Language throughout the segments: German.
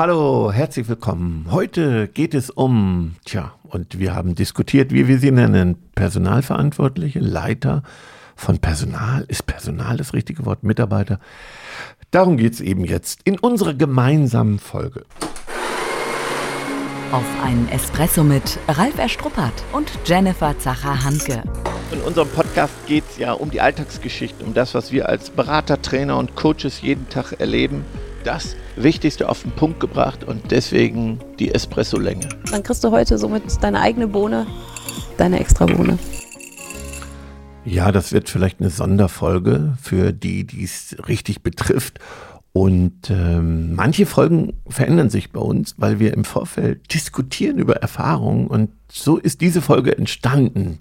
Hallo, herzlich willkommen. Heute geht es um, tja, und wir haben diskutiert, wie wir sie nennen, Personalverantwortliche, Leiter von Personal. Ist Personal das richtige Wort? Mitarbeiter? Darum geht es eben jetzt in unserer gemeinsamen Folge. Auf einen Espresso mit Ralf Erstruppert und Jennifer Zacher-Hanke. In unserem Podcast geht es ja um die Alltagsgeschichten, um das, was wir als Berater, Trainer und Coaches jeden Tag erleben. Das Wichtigste auf den Punkt gebracht und deswegen die Espresso-Länge. Dann kriegst du heute somit deine eigene Bohne, deine extra Bohne. Ja, das wird vielleicht eine Sonderfolge für die, die es richtig betrifft. Und ähm, manche Folgen verändern sich bei uns, weil wir im Vorfeld diskutieren über Erfahrungen. Und so ist diese Folge entstanden.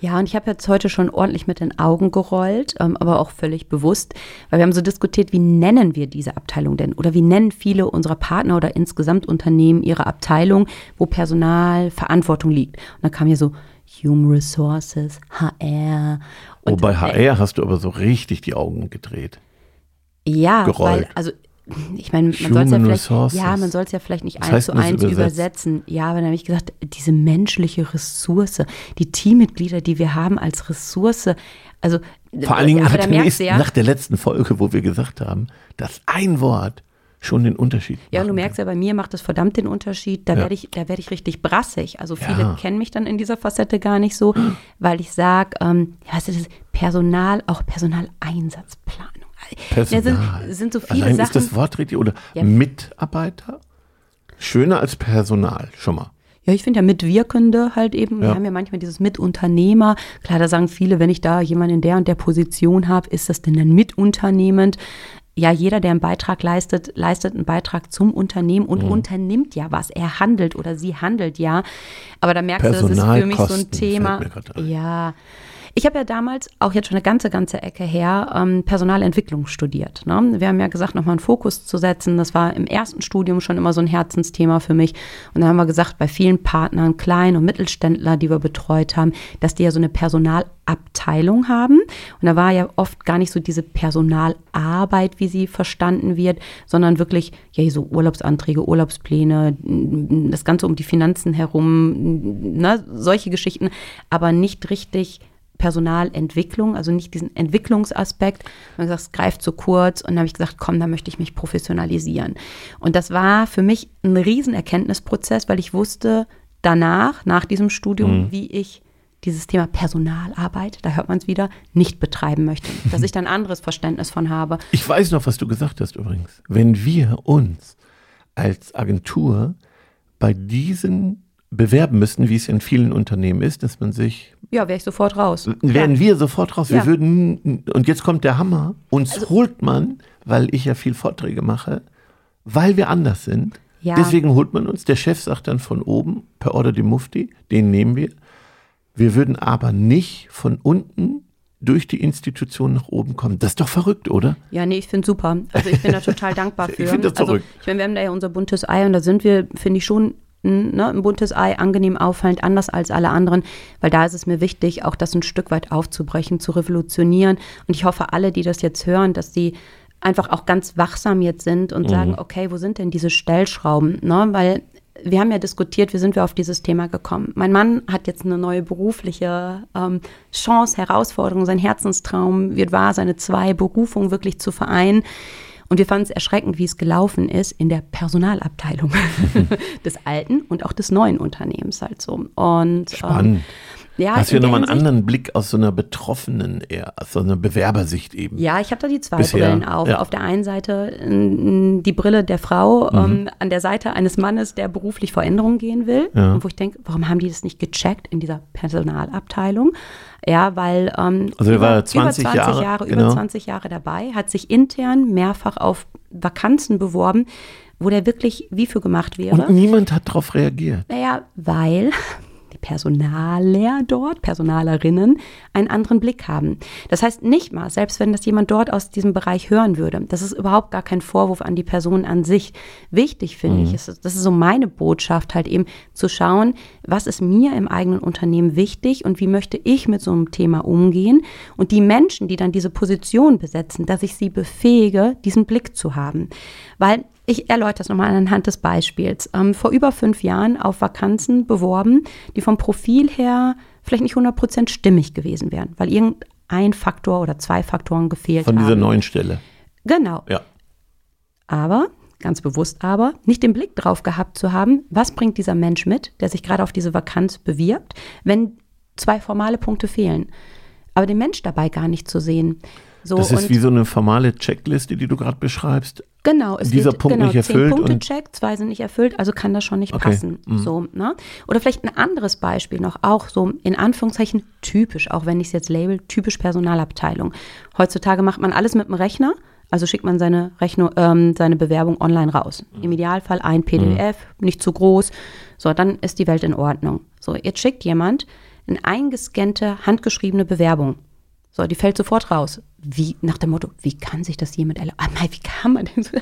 Ja, und ich habe jetzt heute schon ordentlich mit den Augen gerollt, ähm, aber auch völlig bewusst, weil wir haben so diskutiert, wie nennen wir diese Abteilung denn? Oder wie nennen viele unserer Partner oder insgesamt Unternehmen ihre Abteilung, wo Personalverantwortung liegt? Und da kam hier so Human Resources, HR. Und oh, bei HR hast du aber so richtig die Augen gedreht. Ja, gerollt. weil, also ich meine, man soll es ja vielleicht, ja, man soll es ja vielleicht nicht eins zu eins übersetzen. Ja, aber dann habe ich gesagt, diese menschliche Ressource, die Teammitglieder, die wir haben als Ressource, also vor allen Dingen nach, nächsten, ja, nach der letzten Folge, wo wir gesagt haben, dass ein Wort schon den Unterschied. Ja, und du merkst ja, bei mir macht das verdammt den Unterschied. Da ja. werde ich, da werde ich richtig brassig. Also viele ja. kennen mich dann in dieser Facette gar nicht so, weil ich sage, ähm, ja, was ist das? Personal, auch Personaleinsatzplanung. Personal. Ja, sind, sind so viele Allein Sachen. Ist das Wort richtig oder ja. Mitarbeiter? Schöner als Personal, schon mal. Ja, ich finde ja Mitwirkende halt eben. Ja. Wir haben ja manchmal dieses Mitunternehmer. Klar, da sagen viele, wenn ich da jemanden in der und der Position habe, ist das denn dann mitunternehmend? Ja, jeder, der einen Beitrag leistet, leistet einen Beitrag zum Unternehmen und mhm. unternimmt ja was. Er handelt oder sie handelt ja. Aber da merkst du, das ist für mich so ein Thema. Ja. Ich habe ja damals, auch jetzt schon eine ganze, ganze Ecke her, ähm, Personalentwicklung studiert. Ne? Wir haben ja gesagt, nochmal einen Fokus zu setzen. Das war im ersten Studium schon immer so ein Herzensthema für mich. Und dann haben wir gesagt, bei vielen Partnern, Klein- und Mittelständler, die wir betreut haben, dass die ja so eine Personalabteilung haben. Und da war ja oft gar nicht so diese Personalarbeit, wie sie verstanden wird, sondern wirklich, ja, so Urlaubsanträge, Urlaubspläne, das Ganze um die Finanzen herum, ne? solche Geschichten, aber nicht richtig Personalentwicklung, also nicht diesen Entwicklungsaspekt. Man gesagt, es greift zu kurz und dann habe ich gesagt, komm, da möchte ich mich professionalisieren. Und das war für mich ein Riesenerkenntnisprozess, weil ich wusste danach, nach diesem Studium, mhm. wie ich dieses Thema Personalarbeit, da hört man es wieder, nicht betreiben möchte. Dass ich dann ein anderes Verständnis von habe. Ich weiß noch, was du gesagt hast übrigens. Wenn wir uns als Agentur bei diesen bewerben müssten, wie es in vielen Unternehmen ist, dass man sich. Ja, wäre ich sofort raus. Wären ja. wir sofort raus. Wir ja. würden, und jetzt kommt der Hammer, uns also, holt man, weil ich ja viel Vorträge mache, weil wir anders sind. Ja. Deswegen holt man uns. Der Chef sagt dann von oben, per Order die Mufti, den nehmen wir. Wir würden aber nicht von unten durch die Institution nach oben kommen. Das ist doch verrückt, oder? Ja, nee, ich finde super. Also ich bin da total dankbar für. ich finde das also, verrückt. Ich meine, wir haben da ja unser buntes Ei und da sind wir, finde ich, schon ne, ein buntes Ei, angenehm auffallend, anders als alle anderen, weil da ist es mir wichtig, auch das ein Stück weit aufzubrechen, zu revolutionieren. Und ich hoffe, alle, die das jetzt hören, dass sie einfach auch ganz wachsam jetzt sind und mhm. sagen, okay, wo sind denn diese Stellschrauben? Ne? Weil wir haben ja diskutiert, wie sind wir auf dieses Thema gekommen. Mein Mann hat jetzt eine neue berufliche ähm, Chance, Herausforderung, sein Herzenstraum wird wahr, seine zwei Berufungen wirklich zu vereinen. Und wir fanden es erschreckend, wie es gelaufen ist in der Personalabteilung des alten und auch des neuen Unternehmens halt so. Und, Spannend. Ähm, ja, Hast du ja nochmal einen anderen Blick aus so einer Betroffenen, eher, aus so einer Bewerbersicht eben. Ja, ich habe da die zwei Bisher, Brillen auf. Ja. Auf der einen Seite die Brille der Frau, mhm. ähm, an der Seite eines Mannes, der beruflich vor Änderungen gehen will. Ja. Und wo ich denke, warum haben die das nicht gecheckt in dieser Personalabteilung? Ja, weil ähm, also über, war 20 über 20 Jahre, Jahre genau. über 20 Jahre dabei, hat sich intern mehrfach auf Vakanzen beworben, wo der wirklich wie für gemacht wäre. Und niemand hat darauf reagiert. Naja, weil Personaler dort, Personalerinnen, einen anderen Blick haben. Das heißt nicht mal, selbst wenn das jemand dort aus diesem Bereich hören würde, das ist überhaupt gar kein Vorwurf an die Person an sich. Wichtig finde mhm. ich, ist, das ist so meine Botschaft halt eben zu schauen, was ist mir im eigenen Unternehmen wichtig und wie möchte ich mit so einem Thema umgehen und die Menschen, die dann diese Position besetzen, dass ich sie befähige, diesen Blick zu haben. Weil ich erläutere das nochmal anhand des Beispiels. Ähm, vor über fünf Jahren auf Vakanzen beworben, die vom Profil her vielleicht nicht 100% stimmig gewesen wären, weil irgendein Faktor oder zwei Faktoren gefehlt haben. Von dieser neuen Stelle. Genau. Ja. Aber, ganz bewusst aber, nicht den Blick drauf gehabt zu haben, was bringt dieser Mensch mit, der sich gerade auf diese Vakanz bewirbt, wenn zwei formale Punkte fehlen. Aber den Mensch dabei gar nicht zu sehen. So, das ist wie so eine formale Checkliste, die du gerade beschreibst. Genau, es dieser Punkt genau, nicht erfüllt. Zehn Punkte Check, zwei sind nicht erfüllt, also kann das schon nicht okay. passen. Mhm. So, ne? Oder vielleicht ein anderes Beispiel noch, auch so in Anführungszeichen typisch, auch wenn ich es jetzt label, typisch Personalabteilung. Heutzutage macht man alles mit dem Rechner, also schickt man seine Rechnung, ähm, seine Bewerbung online raus. Mhm. Im Idealfall ein PDF, mhm. nicht zu groß. So, dann ist die Welt in Ordnung. So, jetzt schickt jemand eine eingescannte, handgeschriebene Bewerbung. So, die fällt sofort raus. Wie, nach dem Motto, wie kann sich das jemand erlauben? Wie kann man denn so?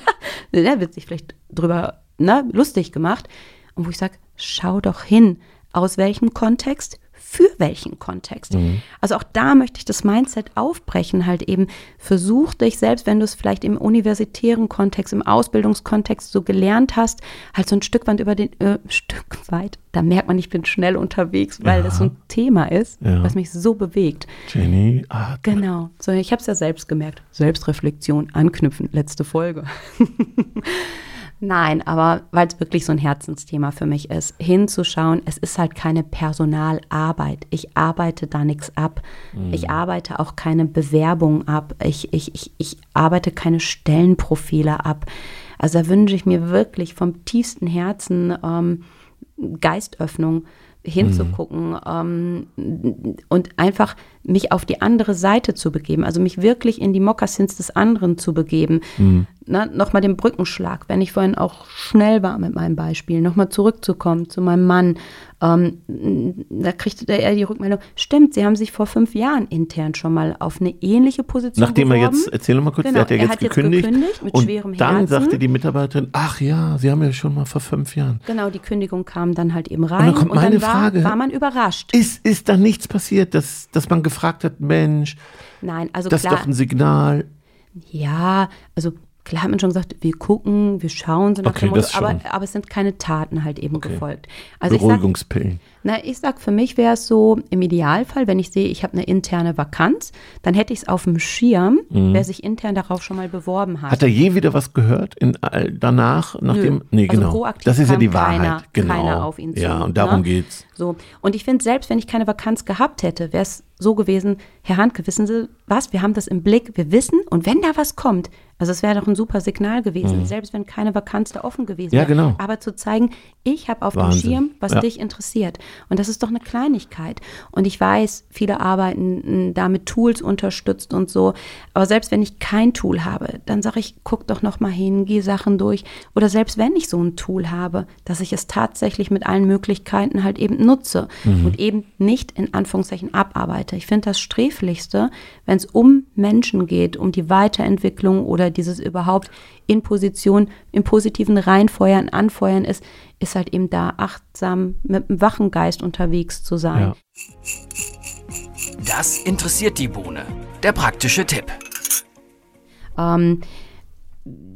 Der wird sich vielleicht drüber ne, lustig gemacht. Und wo ich sage, schau doch hin, aus welchem Kontext für welchen Kontext. Mhm. Also auch da möchte ich das Mindset aufbrechen, halt eben versuch dich selbst, wenn du es vielleicht im universitären Kontext, im Ausbildungskontext so gelernt hast, halt so ein Stück weit über den äh, Stück weit, da merkt man, ich bin schnell unterwegs, weil ja. das so ein Thema ist, ja. was mich so bewegt. Jenny, ah, genau. So, ich habe es ja selbst gemerkt. Selbstreflexion anknüpfen, letzte Folge. Nein, aber weil es wirklich so ein Herzensthema für mich ist, hinzuschauen, es ist halt keine Personalarbeit. Ich arbeite da nichts ab. Mhm. Ich arbeite auch keine Bewerbung ab. Ich, ich, ich, ich arbeite keine Stellenprofile ab. Also da wünsche ich mir wirklich vom tiefsten Herzen ähm, Geistöffnung hinzugucken mhm. ähm, und einfach mich auf die andere Seite zu begeben, also mich wirklich in die Mokassins des anderen zu begeben. Mhm. Nochmal den Brückenschlag, wenn ich vorhin auch schnell war mit meinem Beispiel, nochmal zurückzukommen zu meinem Mann. Ähm, da kriegte er die Rückmeldung, stimmt, Sie haben sich vor fünf Jahren intern schon mal auf eine ähnliche Position Nachdem beworben. er jetzt, erzähl mal kurz, genau, der hat ja jetzt, hat gekündigt, jetzt gekündigt mit und schwerem dann Herzen. sagte die Mitarbeiterin, ach ja, Sie haben ja schon mal vor fünf Jahren. Genau, die Kündigung kam dann halt eben rein. Und dann kommt meine und dann Frage, war, war man überrascht. Ist, ist da nichts passiert, dass, dass man gefragt gefragt hat, Mensch, Nein, also das klar, ist doch ein Signal. Ja, also klar hat man schon gesagt, wir gucken, wir schauen, so nach okay, dem Motto, aber, aber es sind keine Taten halt eben okay. gefolgt. Also Beruhigungspillen. Na, ich sag, für mich wäre es so, im Idealfall, wenn ich sehe, ich habe eine interne Vakanz, dann hätte ich es auf dem Schirm, mhm. wer sich intern darauf schon mal beworben hat. Hat er je wieder was gehört in, äh, danach, nachdem? Nee, also genau. Das ist ja die Wahrheit. Keiner, genau. keiner auf ihn zu. Ja, und darum ne? geht's. So. Und ich finde, selbst wenn ich keine Vakanz gehabt hätte, wäre es so gewesen, Herr Handke, wissen Sie was? Wir haben das im Blick, wir wissen, und wenn da was kommt, also es wäre doch ein super Signal gewesen, mhm. selbst wenn keine Vakanz da offen gewesen wäre. Ja, genau. Aber zu zeigen, ich habe auf Wahnsinn. dem Schirm, was ja. dich interessiert. Und das ist doch eine Kleinigkeit. Und ich weiß, viele arbeiten da mit Tools unterstützt und so. Aber selbst wenn ich kein Tool habe, dann sage ich, guck doch noch mal hin, geh Sachen durch. Oder selbst wenn ich so ein Tool habe, dass ich es tatsächlich mit allen Möglichkeiten halt eben nutze mhm. und eben nicht in Anführungszeichen abarbeite. Ich finde das sträflichste, wenn es um Menschen geht, um die Weiterentwicklung oder dieses überhaupt in Position, im positiven Reinfeuern, Anfeuern ist, ist halt eben da achtsam mit einem wachen Geist unterwegs zu sein. Ja. Das interessiert die Bohne. Der praktische Tipp. Ähm,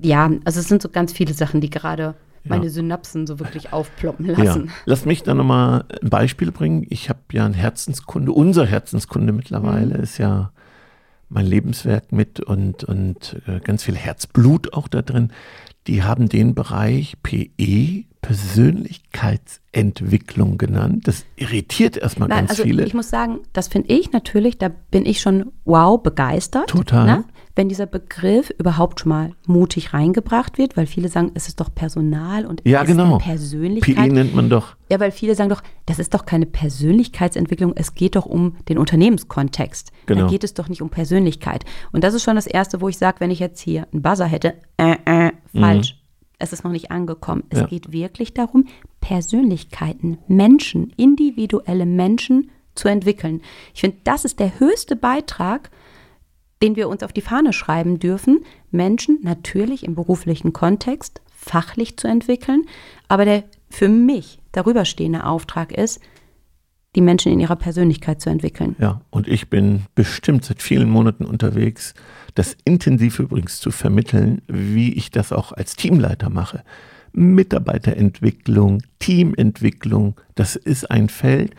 ja, also es sind so ganz viele Sachen, die gerade meine Synapsen so wirklich aufploppen lassen. Ja. Lass mich da nochmal ein Beispiel bringen. Ich habe ja einen Herzenskunde, unser Herzenskunde mittlerweile mhm. ist ja mein Lebenswerk mit und, und äh, ganz viel Herzblut auch da drin. Die haben den Bereich PE, Persönlichkeitsentwicklung genannt. Das irritiert erstmal Nein, ganz also viele. Ich muss sagen, das finde ich natürlich, da bin ich schon wow begeistert. Total. Ne? Wenn dieser Begriff überhaupt schon mal mutig reingebracht wird, weil viele sagen, es ist doch Personal und ja, es genau. Persönlichkeit. PE nennt man doch. Ja, weil viele sagen doch, das ist doch keine Persönlichkeitsentwicklung, es geht doch um den Unternehmenskontext. Genau. Da geht es doch nicht um Persönlichkeit. Und das ist schon das Erste, wo ich sage, wenn ich jetzt hier einen Buzzer hätte, äh, äh, falsch. Mhm es ist noch nicht angekommen. Es ja. geht wirklich darum, Persönlichkeiten, Menschen, individuelle Menschen zu entwickeln. Ich finde, das ist der höchste Beitrag, den wir uns auf die Fahne schreiben dürfen, Menschen natürlich im beruflichen Kontext fachlich zu entwickeln. Aber der für mich darüber stehende Auftrag ist, die Menschen in ihrer Persönlichkeit zu entwickeln. Ja, und ich bin bestimmt seit vielen Monaten unterwegs, das intensiv übrigens zu vermitteln, wie ich das auch als Teamleiter mache. Mitarbeiterentwicklung, Teamentwicklung, das ist ein Feld,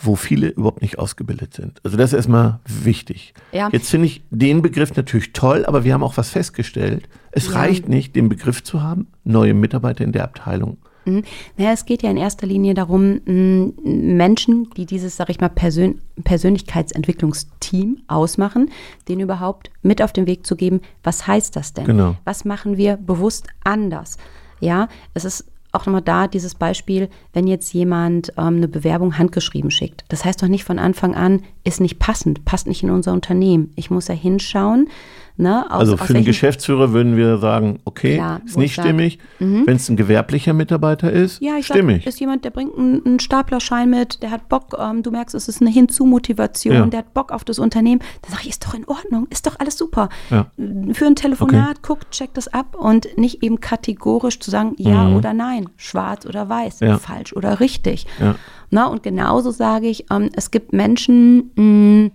wo viele überhaupt nicht ausgebildet sind. Also das ist erstmal wichtig. Ja. Jetzt finde ich den Begriff natürlich toll, aber wir haben auch was festgestellt. Es ja. reicht nicht, den Begriff zu haben, neue Mitarbeiter in der Abteilung. Mhm. Naja, es geht ja in erster Linie darum, Menschen, die dieses, sag ich mal, Persön Persönlichkeitsentwicklungsteam ausmachen, denen überhaupt mit auf den Weg zu geben, was heißt das denn? Genau. Was machen wir bewusst anders? Ja, es ist auch nochmal da dieses Beispiel, wenn jetzt jemand ähm, eine Bewerbung handgeschrieben schickt. Das heißt doch nicht von Anfang an, ist nicht passend, passt nicht in unser Unternehmen. Ich muss ja hinschauen, Ne, aus, also für den Geschäftsführer würden wir sagen, okay, Klar, ist nicht stimmig. Mhm. Wenn es ein gewerblicher Mitarbeiter ist, ja, ich stimmig. Sag, ist jemand, der bringt einen, einen, Staplerschein mit, der hat Bock, ähm, du merkst, es ist eine Hinzumotivation, ja. der hat Bock auf das Unternehmen, dann sage ich, ist doch in Ordnung, ist doch alles super. Ja. Für ein Telefonat, okay. guckt, checkt das ab und nicht eben kategorisch zu sagen, ja mhm. oder nein, schwarz oder weiß, ja. falsch oder richtig. Na, und genauso sage ich, ähm, es gibt Menschen, mh, mm,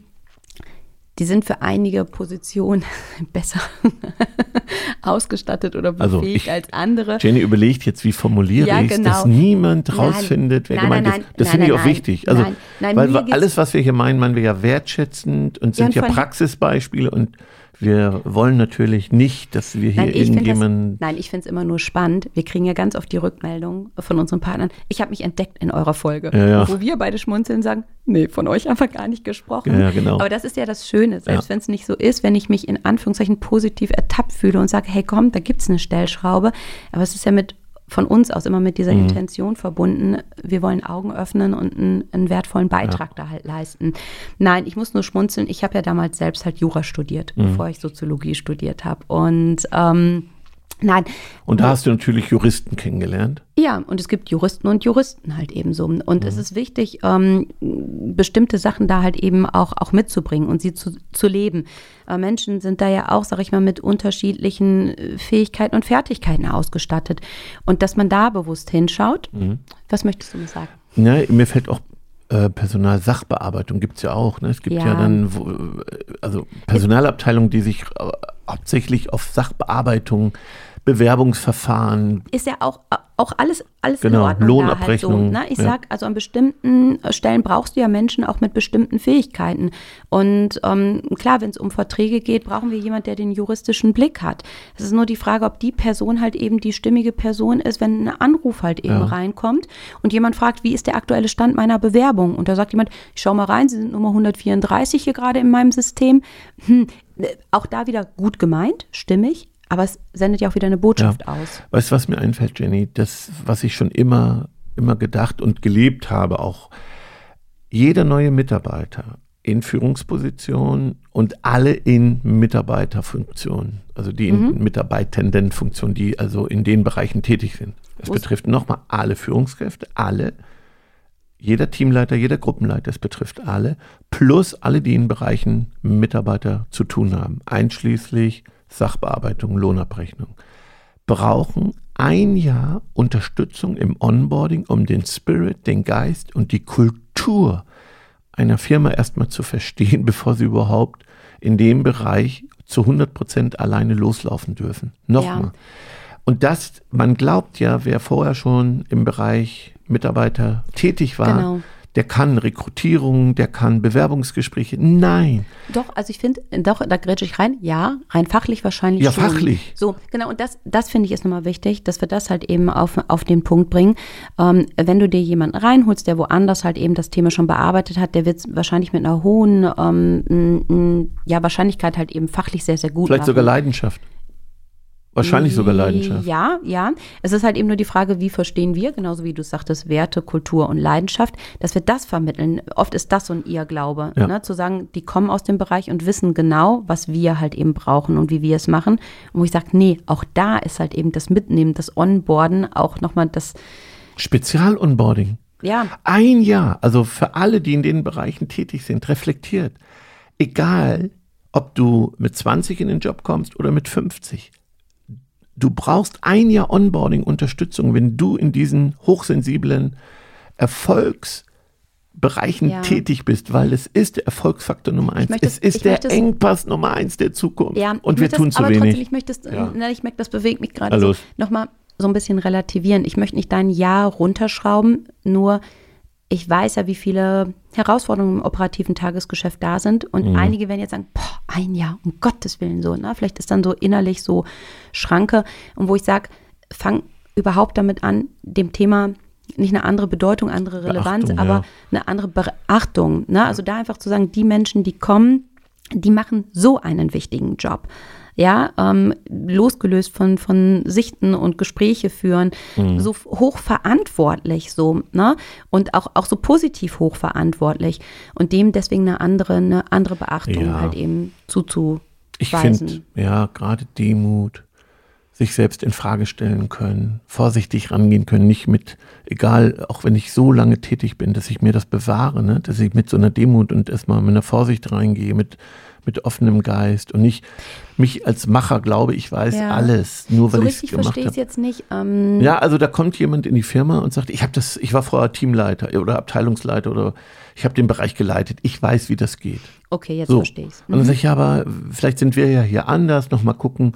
die sind für einige Positionen besser ausgestattet oder also befähigt also als andere. Jenny überlegt jetzt, wie formuliere ja, ich es, genau. dass niemand rausfindet, wer nein, gemeint nein, ist. Das finde ich auch wichtig. Also, weil alles, was wir hier meinen, meinen wir ja wertschätzend und sind ja, ja Praxisbeispiele und wir wollen natürlich nicht, dass wir hier nein, irgendjemanden. Nein, ich finde es immer nur spannend. Wir kriegen ja ganz oft die Rückmeldung von unseren Partnern. Ich habe mich entdeckt in eurer Folge, ja, ja. wo wir beide schmunzeln und sagen, nee, von euch einfach gar nicht gesprochen. Ja, genau. Aber das ist ja das Schöne, selbst wenn es nicht so ist, wenn ich mich in Anführungszeichen positiv ertappt fühle und sage, hey komm, da gibt es eine Stellschraube. Aber es ist ja mit von uns aus immer mit dieser mhm. Intention verbunden, wir wollen Augen öffnen und einen, einen wertvollen Beitrag ja. da halt leisten. Nein, ich muss nur schmunzeln, ich habe ja damals selbst halt Jura studiert, mhm. bevor ich Soziologie studiert habe. Und ähm, Nein. Und da hast du natürlich Juristen kennengelernt. Ja, und es gibt Juristen und Juristen halt ebenso. Und mhm. es ist wichtig, ähm, bestimmte Sachen da halt eben auch, auch mitzubringen und sie zu, zu leben. Äh, Menschen sind da ja auch, sag ich mal, mit unterschiedlichen äh, Fähigkeiten und Fertigkeiten ausgestattet. Und dass man da bewusst hinschaut. Mhm. Was möchtest du mir sagen? Ja, mir fällt auch äh, Personalsachbearbeitung gibt es ja auch. Ne? Es gibt ja, ja dann also Personalabteilungen, die sich hauptsächlich auf Sachbearbeitung Bewerbungsverfahren. Ist ja auch, auch alles, alles genau, in Ordnung. Lohnabrechnung. Halt so, ne? Ich ja. sag, also an bestimmten Stellen brauchst du ja Menschen auch mit bestimmten Fähigkeiten. Und ähm, klar, wenn es um Verträge geht, brauchen wir jemanden, der den juristischen Blick hat. Es ist nur die Frage, ob die Person halt eben die stimmige Person ist, wenn ein Anruf halt eben ja. reinkommt und jemand fragt, wie ist der aktuelle Stand meiner Bewerbung? Und da sagt jemand, ich schau mal rein, Sie sind Nummer 134 hier gerade in meinem System. Hm, auch da wieder gut gemeint, stimmig, aber es sendet ja auch wieder eine Botschaft ja. aus. Weißt du, was mir einfällt, Jenny? Das, was ich schon immer, immer gedacht und gelebt habe, auch jeder neue Mitarbeiter in Führungspositionen und alle in Mitarbeiterfunktionen, also die in mhm. Mitarbeitendenfunktionen, die also in den Bereichen tätig sind. Es betrifft nochmal alle Führungskräfte, alle, jeder Teamleiter, jeder Gruppenleiter, es betrifft alle, plus alle, die in Bereichen Mitarbeiter zu tun haben, einschließlich Sachbearbeitung, Lohnabrechnung, brauchen ein Jahr Unterstützung im Onboarding, um den Spirit, den Geist und die Kultur einer Firma erstmal zu verstehen, bevor sie überhaupt in dem Bereich zu 100 Prozent alleine loslaufen dürfen. Nochmal. Ja. Und das, man glaubt ja, wer vorher schon im Bereich Mitarbeiter tätig war, genau der kann Rekrutierung, der kann Bewerbungsgespräche. Nein. Doch, also ich finde, doch, da grätsche ich rein. Ja, rein fachlich wahrscheinlich ja, schon. Fachlich. So, genau. Und das, das finde ich ist nochmal wichtig, dass wir das halt eben auf, auf den Punkt bringen. Ähm, wenn du dir jemanden reinholst, der woanders halt eben das Thema schon bearbeitet hat, der wird es wahrscheinlich mit einer hohen ähm, ja, Wahrscheinlichkeit halt eben fachlich sehr, sehr gut Vielleicht machen. sogar Leidenschaft. Wahrscheinlich sogar Leidenschaft. Ja, ja. Es ist halt eben nur die Frage, wie verstehen wir, genauso wie du sagtest, Werte, Kultur und Leidenschaft, dass wir das vermitteln. Oft ist das so ein Irrglaube, ja. ne? zu sagen, die kommen aus dem Bereich und wissen genau, was wir halt eben brauchen und wie wir es machen. Und wo ich sage, nee, auch da ist halt eben das Mitnehmen, das Onboarden, auch nochmal das Spezial-Onboarding. Ja. Ein Jahr, also für alle, die in den Bereichen tätig sind, reflektiert. Egal, ob du mit 20 in den Job kommst oder mit 50 Du brauchst ein Jahr Onboarding-Unterstützung, wenn du in diesen hochsensiblen Erfolgs- Bereichen ja. tätig bist, weil es ist der Erfolgsfaktor Nummer eins. Möchte, es ist der Engpass Nummer eins der Zukunft. Ja, und wir tun zu wenig. Trotzdem, ich möchte es, ja. na, ich merke, das bewegt mich gerade so, nochmal so ein bisschen relativieren. Ich möchte nicht dein Jahr runterschrauben, nur ich weiß ja, wie viele Herausforderungen im operativen Tagesgeschäft da sind. Und mhm. einige werden jetzt sagen, boah, ein Jahr, um Gottes Willen so. Ne? Vielleicht ist dann so innerlich so Schranke. Und wo ich sage, fang überhaupt damit an, dem Thema nicht eine andere Bedeutung, andere Relevanz, Beachtung, aber ja. eine andere Beachtung. Ne? Also da einfach zu sagen, die Menschen, die kommen, die machen so einen wichtigen Job ja, ähm, losgelöst von, von Sichten und Gespräche führen, mhm. so hochverantwortlich so, ne? Und auch, auch so positiv hochverantwortlich und dem deswegen eine andere, eine andere Beachtung ja. halt eben zuzuweisen. Ich finde, ja, gerade Demut, sich selbst in Frage stellen können, vorsichtig rangehen können, nicht mit, egal, auch wenn ich so lange tätig bin, dass ich mir das bewahre, ne? dass ich mit so einer Demut und erstmal mit einer Vorsicht reingehe, mit mit offenem Geist und nicht mich als Macher glaube, ich weiß ja. alles, nur weil so ich es gemacht habe. verstehe ich jetzt nicht. Ähm ja, also da kommt jemand in die Firma und sagt, ich habe das, ich war vorher Teamleiter oder Abteilungsleiter oder ich habe den Bereich geleitet, ich weiß, wie das geht. Okay, jetzt so. verstehe ich es. Mhm. Und dann sage ich, ja, aber vielleicht sind wir ja hier anders, nochmal gucken.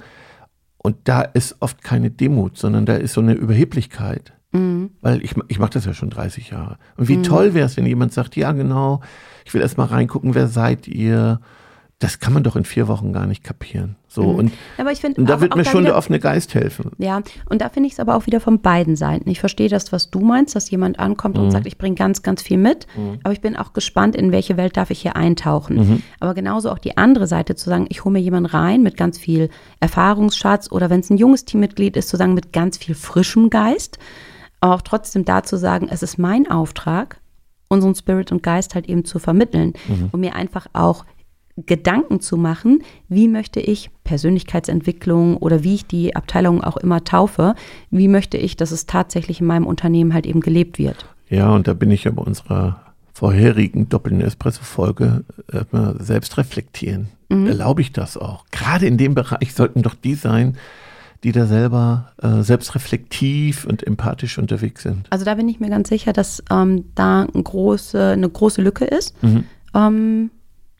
Und da ist oft keine Demut, sondern da ist so eine Überheblichkeit. Mhm. Weil ich, ich mache das ja schon 30 Jahre. Und wie mhm. toll wäre es, wenn jemand sagt, ja genau, ich will erst mal reingucken, wer seid ihr? Das kann man doch in vier Wochen gar nicht kapieren. So mhm. und, find, und da wird mir schon wieder, der offene Geist helfen. Ja, und da finde ich es aber auch wieder von beiden Seiten. Ich verstehe das, was du meinst, dass jemand ankommt mhm. und sagt, ich bringe ganz, ganz viel mit, mhm. aber ich bin auch gespannt, in welche Welt darf ich hier eintauchen. Mhm. Aber genauso auch die andere Seite zu sagen, ich hole mir jemanden rein mit ganz viel Erfahrungsschatz oder wenn es ein junges Teammitglied ist, zu sagen, mit ganz viel frischem Geist, aber auch trotzdem da zu sagen, es ist mein Auftrag, unseren Spirit und Geist halt eben zu vermitteln mhm. und mir einfach auch Gedanken zu machen, wie möchte ich Persönlichkeitsentwicklung oder wie ich die Abteilung auch immer taufe, wie möchte ich, dass es tatsächlich in meinem Unternehmen halt eben gelebt wird. Ja, und da bin ich ja bei unserer vorherigen doppelten Espresso-Folge äh, selbst reflektieren. Mhm. Erlaube ich das auch? Gerade in dem Bereich sollten doch die sein, die da selber äh, selbstreflektiv und empathisch unterwegs sind. Also da bin ich mir ganz sicher, dass ähm, da eine große, eine große Lücke ist. Mhm. Ähm,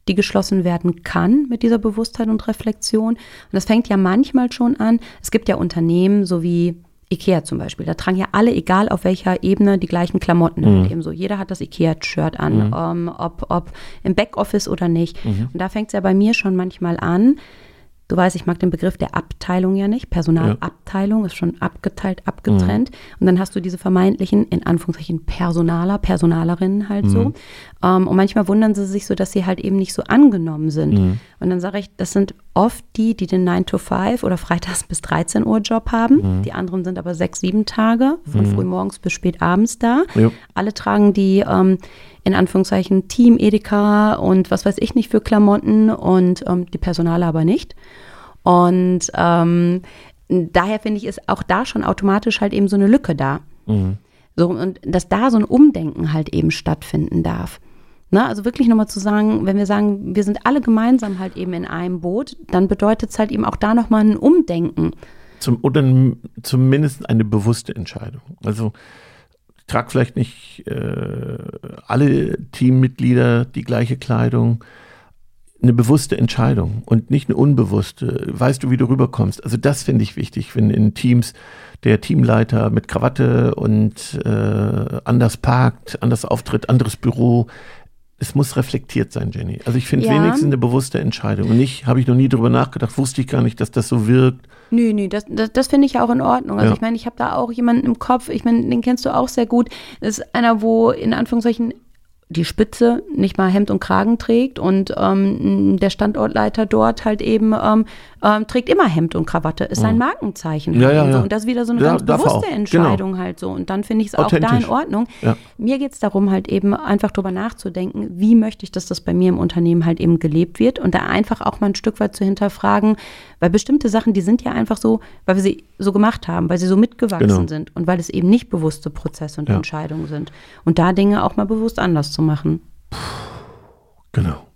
die geschlossen werden kann mit dieser Bewusstheit und Reflexion. Und das fängt ja manchmal schon an. Es gibt ja Unternehmen, so wie Ikea zum Beispiel, da tragen ja alle, egal auf welcher Ebene, die gleichen Klamotten. Mhm. Ebenso. Jeder hat das Ikea-Shirt an, mhm. ähm, ob, ob im Backoffice oder nicht. Mhm. Und da fängt es ja bei mir schon manchmal an, Du weißt, ich mag den Begriff der Abteilung ja nicht. Personalabteilung ja. ist schon abgeteilt, abgetrennt. Mhm. Und dann hast du diese vermeintlichen, in Anführungszeichen, Personaler, Personalerinnen halt mhm. so. Um, und manchmal wundern sie sich so, dass sie halt eben nicht so angenommen sind. Mhm. Und dann sage ich, das sind oft die, die den 9 to 5 oder freitags bis 13 Uhr Job haben. Mhm. Die anderen sind aber sechs, sieben Tage, von mhm. früh morgens bis spät abends da. Ja. Alle tragen die ähm, in Anführungszeichen Team Edeka und was weiß ich nicht für Klamotten und ähm, die Personale aber nicht. Und ähm, daher finde ich, ist auch da schon automatisch halt eben so eine Lücke da. Mhm. So, und dass da so ein Umdenken halt eben stattfinden darf. Ne, also wirklich nochmal zu sagen, wenn wir sagen, wir sind alle gemeinsam halt eben in einem Boot, dann bedeutet es halt eben auch da nochmal ein Umdenken. Zum, oder zumindest eine bewusste Entscheidung. Also trage vielleicht nicht äh, alle Teammitglieder die gleiche Kleidung. Eine bewusste Entscheidung und nicht eine unbewusste. Weißt du, wie du rüberkommst? Also das finde ich wichtig, wenn in Teams der Teamleiter mit Krawatte und äh, anders parkt, anders auftritt, anderes Büro es muss reflektiert sein, Jenny. Also ich finde ja. wenigstens eine bewusste Entscheidung. Und nicht, habe ich noch nie drüber nachgedacht, wusste ich gar nicht, dass das so wirkt. Nö, nö, das, das, das finde ich ja auch in Ordnung. Also ja. ich meine, ich habe da auch jemanden im Kopf, ich meine, den kennst du auch sehr gut. Das ist einer, wo in Anführungszeichen die Spitze nicht mal Hemd und Kragen trägt und ähm, der Standortleiter dort halt eben ähm, ähm, trägt immer Hemd und Krawatte, ist sein mhm. Markenzeichen. Ja, ja, und, so. und das ist wieder so eine ganz bewusste Entscheidung genau. halt so. Und dann finde ich es auch da in Ordnung. Ja. Mir geht es darum, halt eben einfach drüber nachzudenken, wie möchte ich, dass das bei mir im Unternehmen halt eben gelebt wird und da einfach auch mal ein Stück weit zu hinterfragen, weil bestimmte Sachen, die sind ja einfach so, weil wir sie so gemacht haben, weil sie so mitgewachsen genau. sind und weil es eben nicht bewusste Prozesse und ja. Entscheidungen sind. Und da Dinge auch mal bewusst anders zu machen. Genau.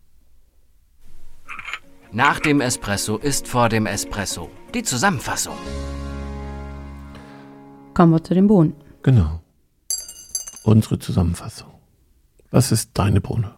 Nach dem Espresso ist vor dem Espresso. Die Zusammenfassung. Kommen wir zu dem Bohnen. Genau. Unsere Zusammenfassung. Was ist deine Bohne?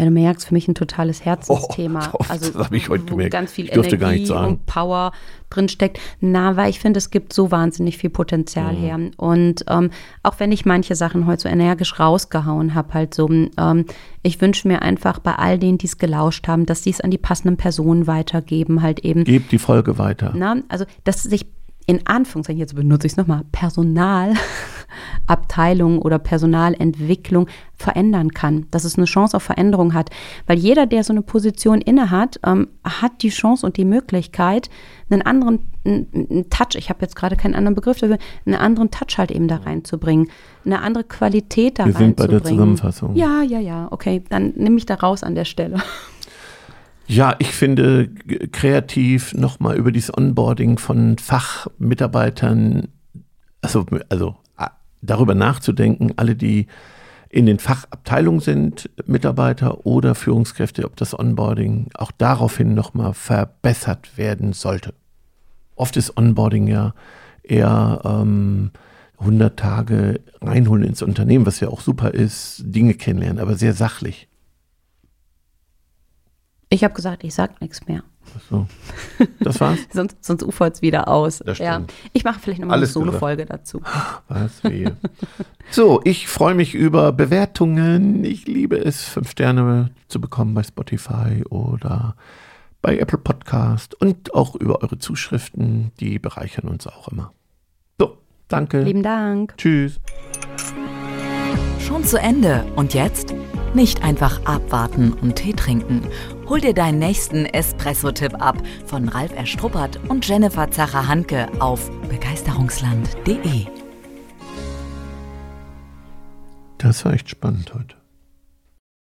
Ja, du merkst, für mich ein totales Herzensthema. Oh, also, das habe ich heute gemerkt. Ganz viel Energie und Power drinsteckt. Na, weil ich finde, es gibt so wahnsinnig viel Potenzial mhm. her. Und ähm, auch wenn ich manche Sachen heute so energisch rausgehauen habe, halt so, ähm, ich wünsche mir einfach bei all denen, die es gelauscht haben, dass sie es an die passenden Personen weitergeben, halt eben. Gebt die Folge weiter. Na, also, dass sich in Anführungszeichen, jetzt benutze ich es nochmal, Personalabteilung oder Personalentwicklung verändern kann, dass es eine Chance auf Veränderung hat. Weil jeder, der so eine Position innehat, ähm, hat die Chance und die Möglichkeit, einen anderen einen, Touch, ich habe jetzt gerade keinen anderen Begriff dafür, einen anderen Touch halt eben da reinzubringen, eine andere Qualität da Wir reinzubringen. Wir sind bei der Zusammenfassung. Ja, ja, ja, okay, dann nehme ich da raus an der Stelle. Ja, ich finde kreativ nochmal über dieses Onboarding von Fachmitarbeitern, also, also darüber nachzudenken, alle, die in den Fachabteilungen sind, Mitarbeiter oder Führungskräfte, ob das Onboarding auch daraufhin nochmal verbessert werden sollte. Oft ist Onboarding ja eher ähm, 100 Tage reinholen ins Unternehmen, was ja auch super ist, Dinge kennenlernen, aber sehr sachlich. Ich habe gesagt, ich sag nichts mehr. Ach so. Das war's? sonst sonst ufert es wieder aus. Das ja. Ich mache vielleicht nochmal eine Solo-Folge dazu. Was wehe. so, ich freue mich über Bewertungen. Ich liebe es, fünf Sterne zu bekommen bei Spotify oder bei Apple Podcast und auch über eure Zuschriften. Die bereichern uns auch immer. So, danke. Lieben Dank. Tschüss. Schon zu Ende. Und jetzt? Nicht einfach abwarten und Tee trinken. Hol dir deinen nächsten Espresso-Tipp ab von Ralf Erstruppert und Jennifer Zacher-Hanke auf begeisterungsland.de. Das war echt spannend heute.